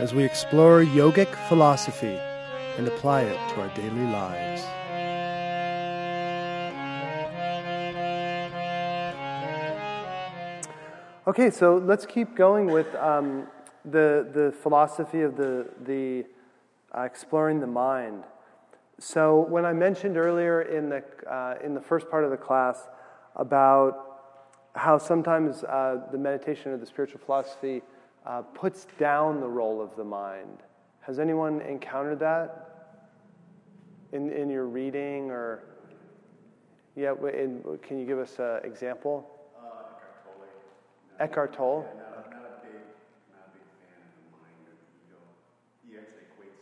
as we explore yogic philosophy and apply it to our daily lives. Okay, so let's keep going with um, the, the philosophy of the, the uh, exploring the mind. So, when I mentioned earlier in the, uh, in the first part of the class about how sometimes uh, the meditation or the spiritual philosophy uh, puts down the role of the mind. Has anyone encountered that in, in your reading or? Yeah, in, can you give us an example? Uh, Eckhart Tolle. Yeah, not, not, a big, not a big fan of the mind or the ego. He actually equates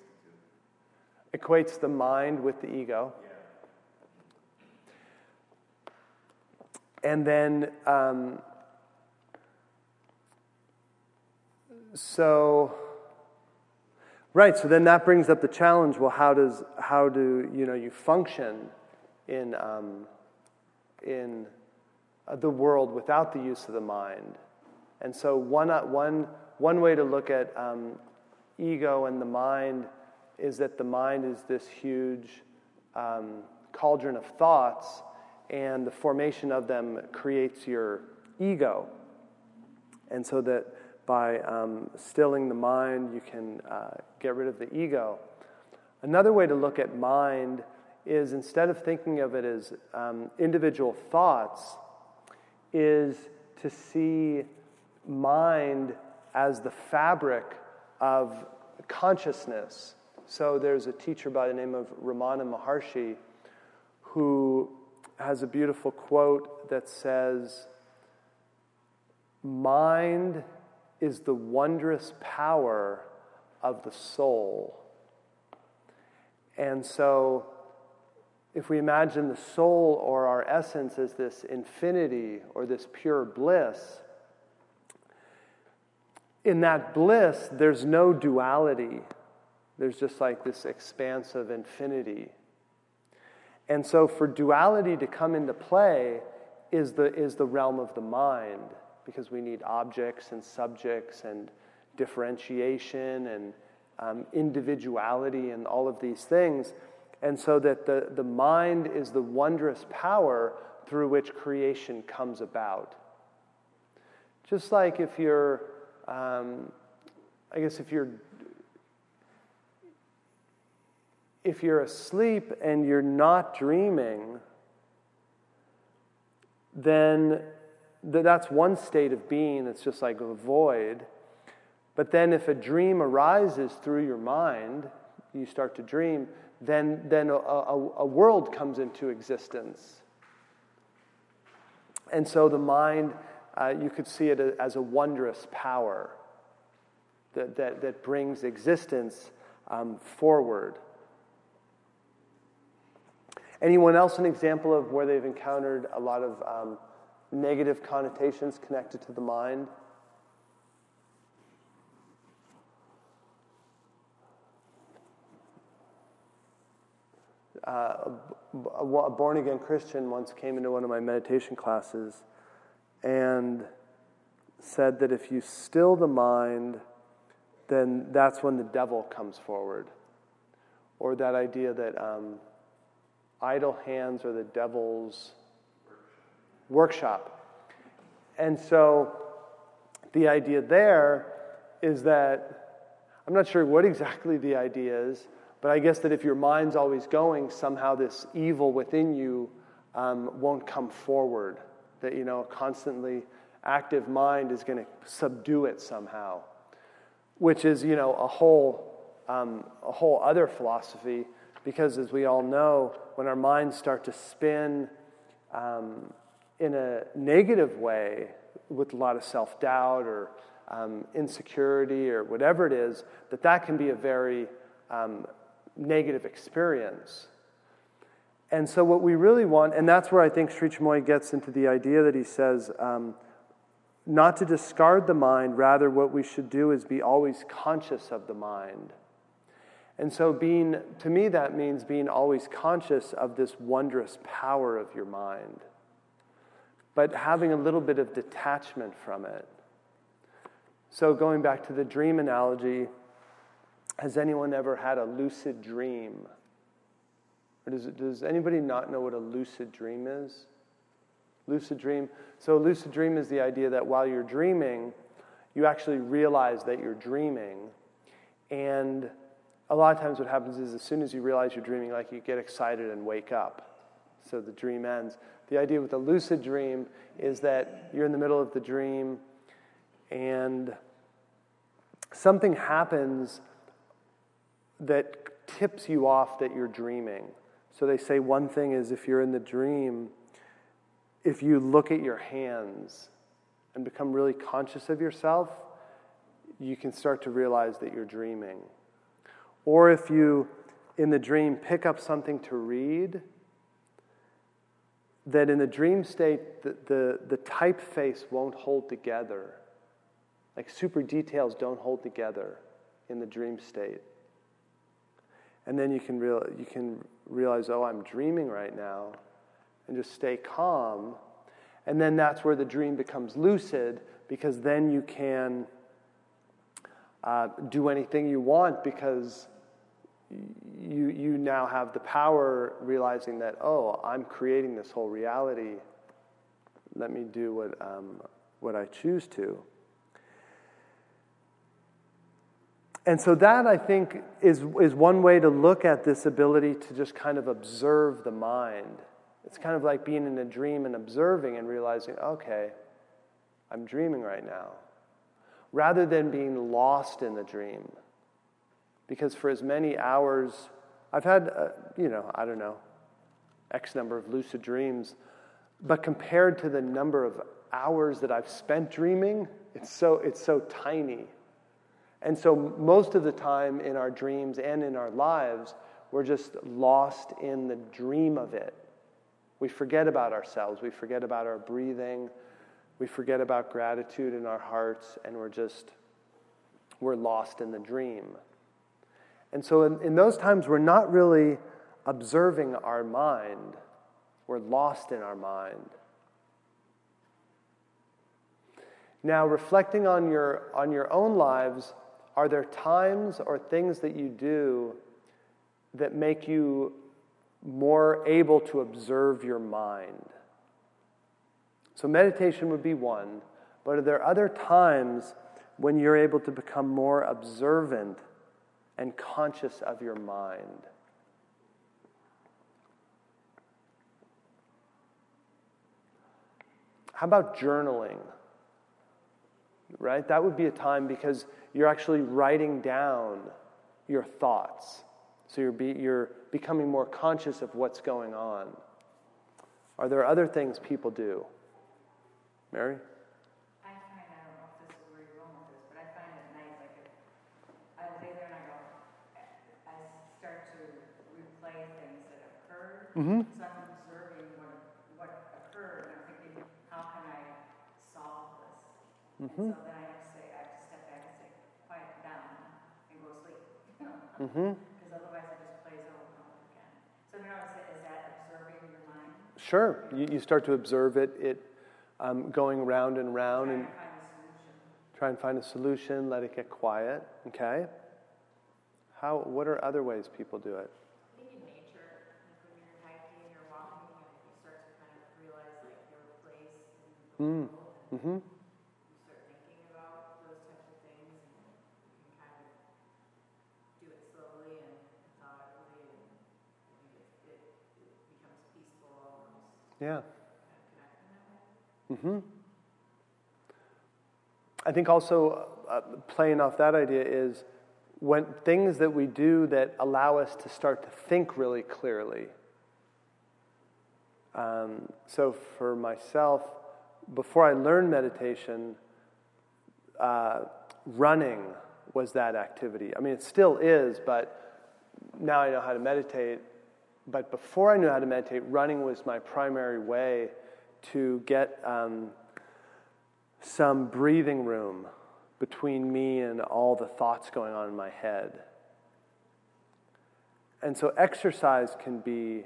the. Equates the mind with the ego. Yeah. And then, um, so, right, so then that brings up the challenge well, how, does, how do you, know, you function in, um, in uh, the world without the use of the mind? And so, one, uh, one, one way to look at um, ego and the mind is that the mind is this huge um, cauldron of thoughts, and the formation of them creates your ego. And so that by um, stilling the mind, you can uh, get rid of the ego. Another way to look at mind is instead of thinking of it as um, individual thoughts, is to see mind as the fabric of consciousness. So there's a teacher by the name of Ramana Maharshi who has a beautiful quote that says, Mind is the wondrous power of the soul. And so, if we imagine the soul or our essence as this infinity or this pure bliss, in that bliss, there's no duality. There's just like this expanse of infinity. And so, for duality to come into play is the, is the realm of the mind, because we need objects and subjects and differentiation and um, individuality and all of these things. And so, that the, the mind is the wondrous power through which creation comes about. Just like if you're, um, I guess, if you're if you're asleep and you're not dreaming, then that's one state of being that's just like a void. But then if a dream arises through your mind, you start to dream, then, then a, a, a world comes into existence. And so the mind, uh, you could see it as a wondrous power that, that, that brings existence um, forward. Anyone else an example of where they've encountered a lot of um, negative connotations connected to the mind? Uh, a, a born again Christian once came into one of my meditation classes and said that if you still the mind, then that's when the devil comes forward. Or that idea that um, idle hands are the devil's workshop. And so the idea there is that I'm not sure what exactly the idea is, but I guess that if your mind's always going, somehow this evil within you um, won't come forward. That, you know, a constantly active mind is going to subdue it somehow, which is, you know, a whole, um, a whole other philosophy because, as we all know, when our minds start to spin um, in a negative way with a lot of self doubt or um, insecurity or whatever it is, that that can be a very um, negative experience. And so, what we really want, and that's where I think Sri Chinmoy gets into the idea that he says, um, not to discard the mind, rather, what we should do is be always conscious of the mind. And so, being, to me, that means being always conscious of this wondrous power of your mind, but having a little bit of detachment from it. So, going back to the dream analogy, has anyone ever had a lucid dream? Or does, does anybody not know what a lucid dream is? Lucid dream. So, a lucid dream is the idea that while you're dreaming, you actually realize that you're dreaming. And a lot of times, what happens is as soon as you realize you're dreaming, like you get excited and wake up. So the dream ends. The idea with a lucid dream is that you're in the middle of the dream and something happens that tips you off that you're dreaming. So they say one thing is if you're in the dream, if you look at your hands and become really conscious of yourself, you can start to realize that you're dreaming. Or if you, in the dream, pick up something to read, that in the dream state, the, the, the typeface won't hold together. Like super details don't hold together in the dream state. And then you can, real, you can realize, oh, I'm dreaming right now, and just stay calm. And then that's where the dream becomes lucid, because then you can uh, do anything you want because you, you now have the power realizing that, oh, I'm creating this whole reality. Let me do what, um, what I choose to. And so, that I think is, is one way to look at this ability to just kind of observe the mind. It's kind of like being in a dream and observing and realizing, okay, I'm dreaming right now. Rather than being lost in the dream. Because for as many hours, I've had, uh, you know, I don't know, X number of lucid dreams, but compared to the number of hours that I've spent dreaming, it's so, it's so tiny. And so, most of the time in our dreams and in our lives, we're just lost in the dream of it. We forget about ourselves, we forget about our breathing, we forget about gratitude in our hearts, and we're just, we're lost in the dream. And so, in, in those times, we're not really observing our mind, we're lost in our mind. Now, reflecting on your, on your own lives, are there times or things that you do that make you more able to observe your mind? So, meditation would be one, but are there other times when you're able to become more observant and conscious of your mind? How about journaling? Right? That would be a time because you're actually writing down your thoughts. So you're, be, you're becoming more conscious of what's going on. Are there other things people do? Mary? I find, I don't know if this is where you're going with this, but I find it nice, like if I lay there and I go, I start to replay things that occurred. Mm-hmm. So I'm observing what, what occurred, and I'm thinking, how can I solve this? Mm-hmm. And so then I have to say, I have to step back and say, quiet down and go sleep. Mm-hmm. Because otherwise it just plays over and over again. So you know, is that observing your mind? Sure. You, you start to observe it, it um, going round and round, and Trying find a solution. try and find a solution. Let it get quiet. Okay. How? What are other ways people do it? I think in nature, like when you're hiking or walking, and you start to kind of realize like your place in the Mm. Mm-hmm. start thinking about those types of things, and you can kind of do it slowly and methodically, and it, it, it becomes peaceful almost, Yeah. kind of connecting that way. Mm-hmm. I think also uh, playing off that idea is when things that we do that allow us to start to think really clearly. Um, so for myself, before I learned meditation, uh, running was that activity. I mean, it still is, but now I know how to meditate. But before I knew how to meditate, running was my primary way to get um, some breathing room between me and all the thoughts going on in my head. And so, exercise can be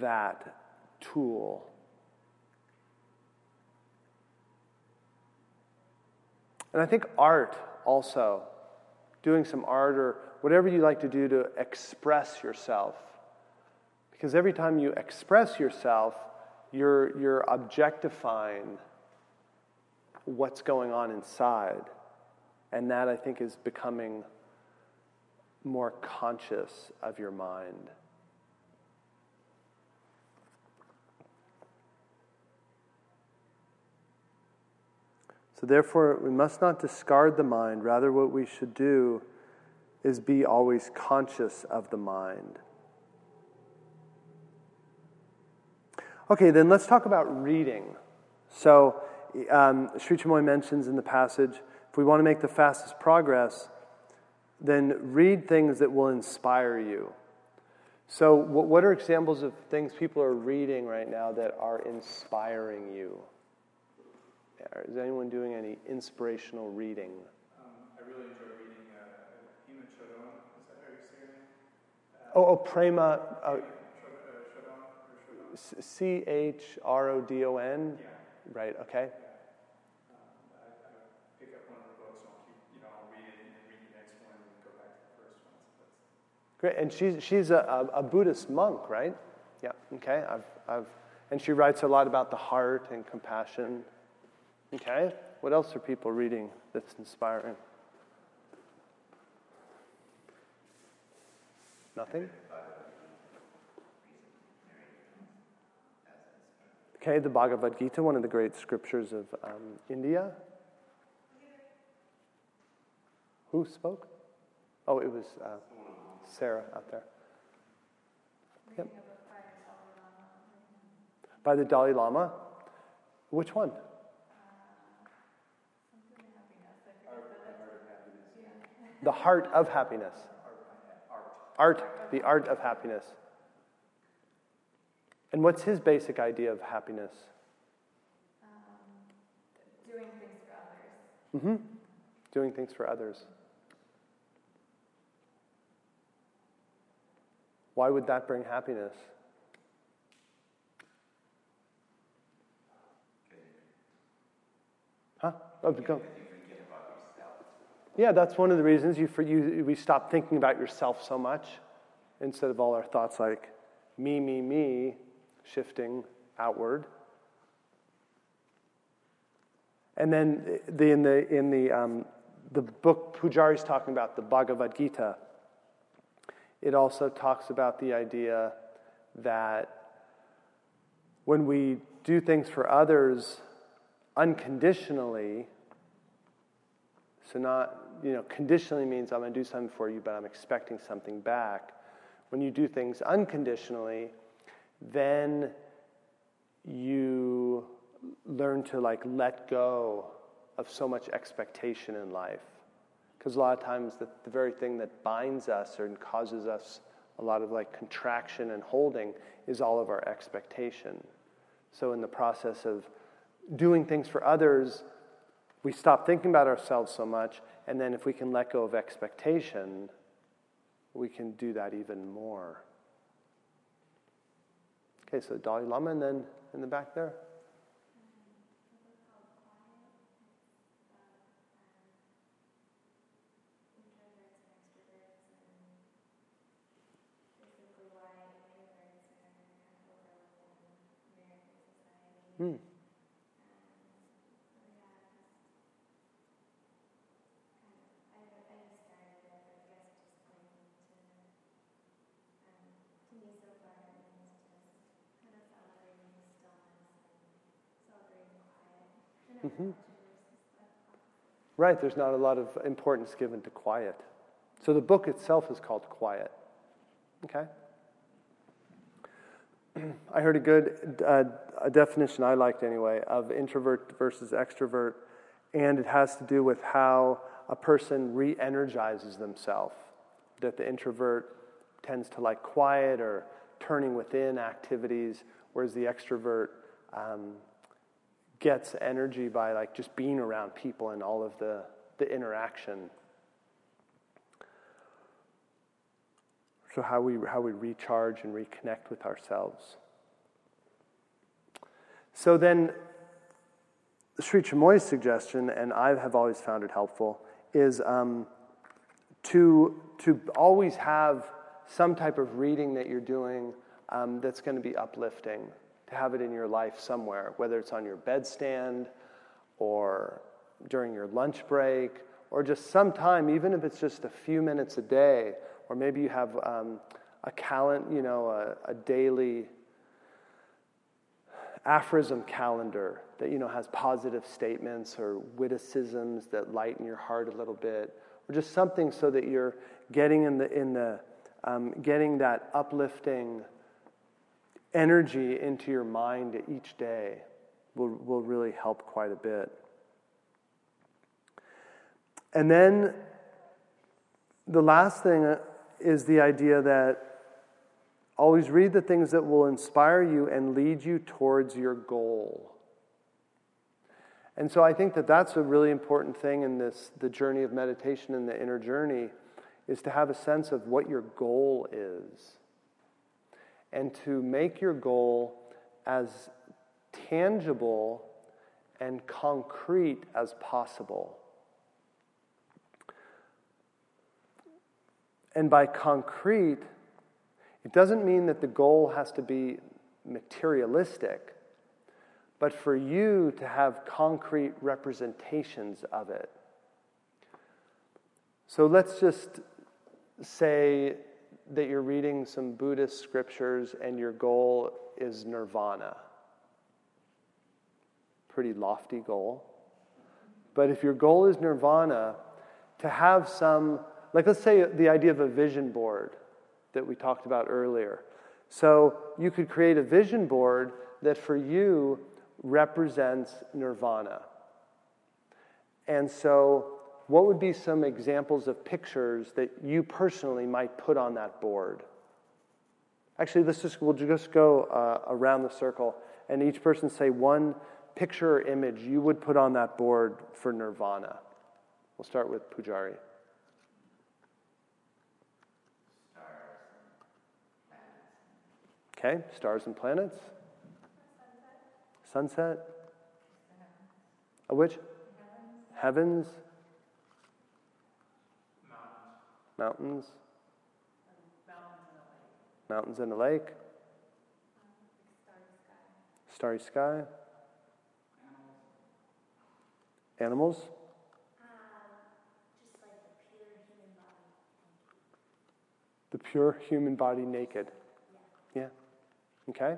that tool. And I think art also, doing some art or whatever you like to do to express yourself. Because every time you express yourself, you're, you're objectifying what's going on inside. And that, I think, is becoming more conscious of your mind. So, therefore, we must not discard the mind. Rather, what we should do is be always conscious of the mind. Okay, then let's talk about reading. So, um, Sri Chinmoy mentions in the passage if we want to make the fastest progress, then read things that will inspire you. So, what are examples of things people are reading right now that are inspiring you? Is anyone doing any inspirational reading? Um, I really enjoy reading uh, Hema Chodron. Is that how you say name? Oh, oh Prema, uh, uh, Chodron or Chodron? C H R O D O N? Yeah. Right, okay. I, I pick up one of her books and I'll keep, you know, I'll read it and then read the next one and go back to the first one. So that's, Great. And she's, she's a, a, a Buddhist monk, right? Yeah, okay. I've, I've, and she writes a lot about the heart and compassion. Okay. What else are people reading that's inspiring? Nothing? Okay, the Bhagavad Gita, one of the great scriptures of um, India. Who spoke? Oh, it was uh, Sarah out there. Yep. By the Dalai Lama? Which one? The Heart of Happiness. Art, the Art of Happiness. And what's his basic idea of happiness? Doing things for others. Mm-hmm. Doing things for others. Why would that bring happiness? Huh? Oh, go. Yeah, that's one of the reasons you, for you, we stop thinking about yourself so much instead of all our thoughts like me, me, me, shifting outward. And then the, in the, in the, um, the book Pujari's talking about, the Bhagavad Gita, it also talks about the idea that when we do things for others unconditionally, so not, you know, conditionally means I'm going to do something for you, but I'm expecting something back. When you do things unconditionally, then you learn to like let go of so much expectation in life. Because a lot of times the, the very thing that binds us and causes us a lot of like contraction and holding is all of our expectation. So in the process of doing things for others, we stop thinking about ourselves so much, and then if we can let go of expectation, we can do that even more. Okay, so Dalai Lama, and then in the back there. Hmm. Mm-hmm. Right, there's not a lot of importance given to quiet. So the book itself is called Quiet. Okay? I heard a good uh, a definition I liked anyway of introvert versus extrovert, and it has to do with how a person re energizes themselves. That the introvert tends to like quiet or turning within activities, whereas the extrovert um, gets energy by like just being around people and all of the, the interaction. So how we how we recharge and reconnect with ourselves. So then Sri Chinmoy's suggestion, and I have always found it helpful, is um, to, to always have some type of reading that you're doing um, that's going to be uplifting, to have it in your life somewhere, whether it's on your bedstand or during your lunch break or just sometime, even if it's just a few minutes a day, or maybe you have um, a calendar, you know, a, a daily aphorism calendar that you know has positive statements or witticisms that lighten your heart a little bit, or just something so that you're getting in the in the um, getting that uplifting energy into your mind each day will will really help quite a bit. And then the last thing is the idea that Always read the things that will inspire you and lead you towards your goal. And so I think that that's a really important thing in this the journey of meditation and the inner journey is to have a sense of what your goal is. And to make your goal as tangible and concrete as possible. And by concrete, it doesn't mean that the goal has to be materialistic, but for you to have concrete representations of it. So let's just say that you're reading some Buddhist scriptures and your goal is nirvana. Pretty lofty goal. But if your goal is nirvana, to have some, like let's say the idea of a vision board that we talked about earlier. So you could create a vision board that for you represents nirvana. And so, what would be some examples of pictures that you personally might put on that board? Actually, let's just we'll just go uh, around the circle, and each person say one picture or image you would put on that board for nirvana. We'll start with Pujari. Okay, stars and planets. Sunset. A which? Heavens. Mountains. Mountains and a lake. Starry sky. Animals. The pure human body naked. Yeah. Okay?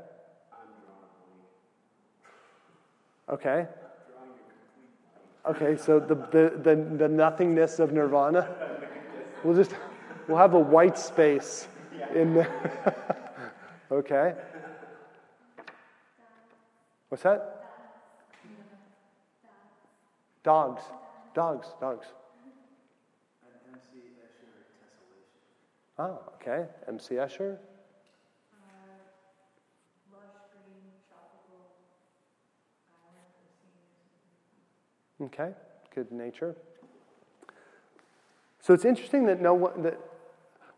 Okay. Okay, so the, the, the, the nothingness of nirvana. We'll just, we'll have a white space in there. okay. What's that? Dogs. Dogs. Dogs. Oh, okay. MC Escher. Okay, good nature. So it's interesting that no one, that,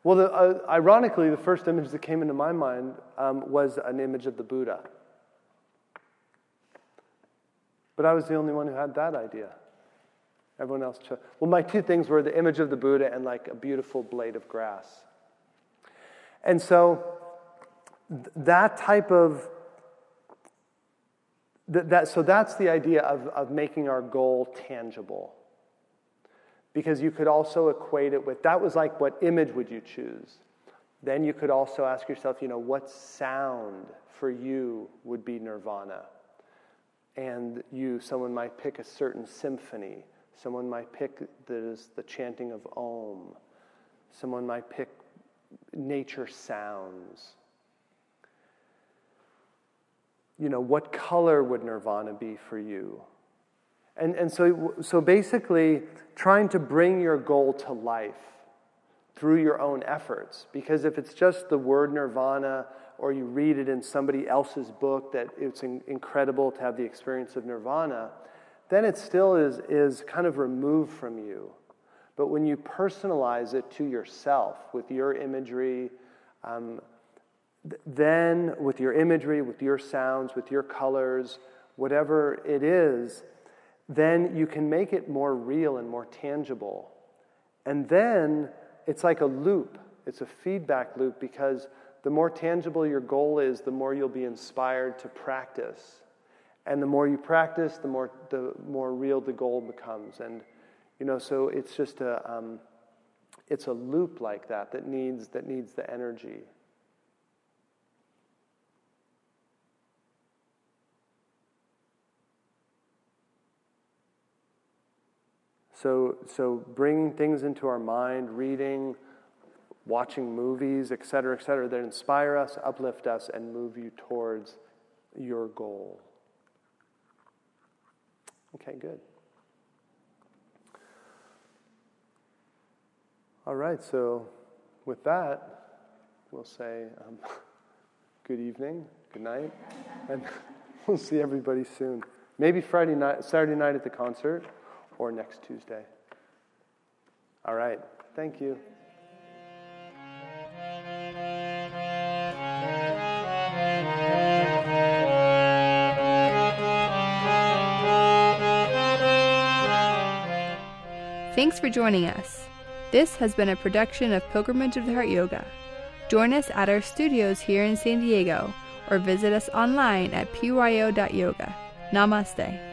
well, the, uh, ironically, the first image that came into my mind um, was an image of the Buddha. But I was the only one who had that idea. Everyone else chose. Well, my two things were the image of the Buddha and like a beautiful blade of grass. And so th- that type of that, so that's the idea of, of making our goal tangible. Because you could also equate it with that was like what image would you choose? Then you could also ask yourself, you know, what sound for you would be nirvana? And you, someone might pick a certain symphony. Someone might pick the, the chanting of Om. Someone might pick nature sounds. you know, what color would nirvana be for you? And, and so, so basically, trying to bring your goal to life through your own efforts. Because if it's just the word nirvana, or you read it in somebody else's book that it's in, incredible to have the experience of nirvana, then it still is, is kind of removed from you. But when you personalize it to yourself with your imagery, um, th- then with your imagery, with your sounds, with your colors, whatever it is, then you can make it more real and more tangible. And then it's like a loop, it's a feedback loop because the more tangible your goal is, the more you'll be inspired to practice. And the more you practice, the more, the more real the goal becomes. And, you know, so it's just a, um, it's a loop like that that needs, that needs the energy. So, so bringing things into our mind, reading, watching movies, et cetera, et cetera, that inspire us, uplift us, and move you towards your goal. Okay, good. All right, so with that, we'll say um, good evening, good night, and we'll see everybody soon. Maybe Friday night, Saturday night at the concert, or next Tuesday. All right, thank you. Thanks for joining us. This has been a production of Pilgrimage of the Heart Yoga. Join us at our studios here in San Diego or visit us online at pyo.yoga. Namaste.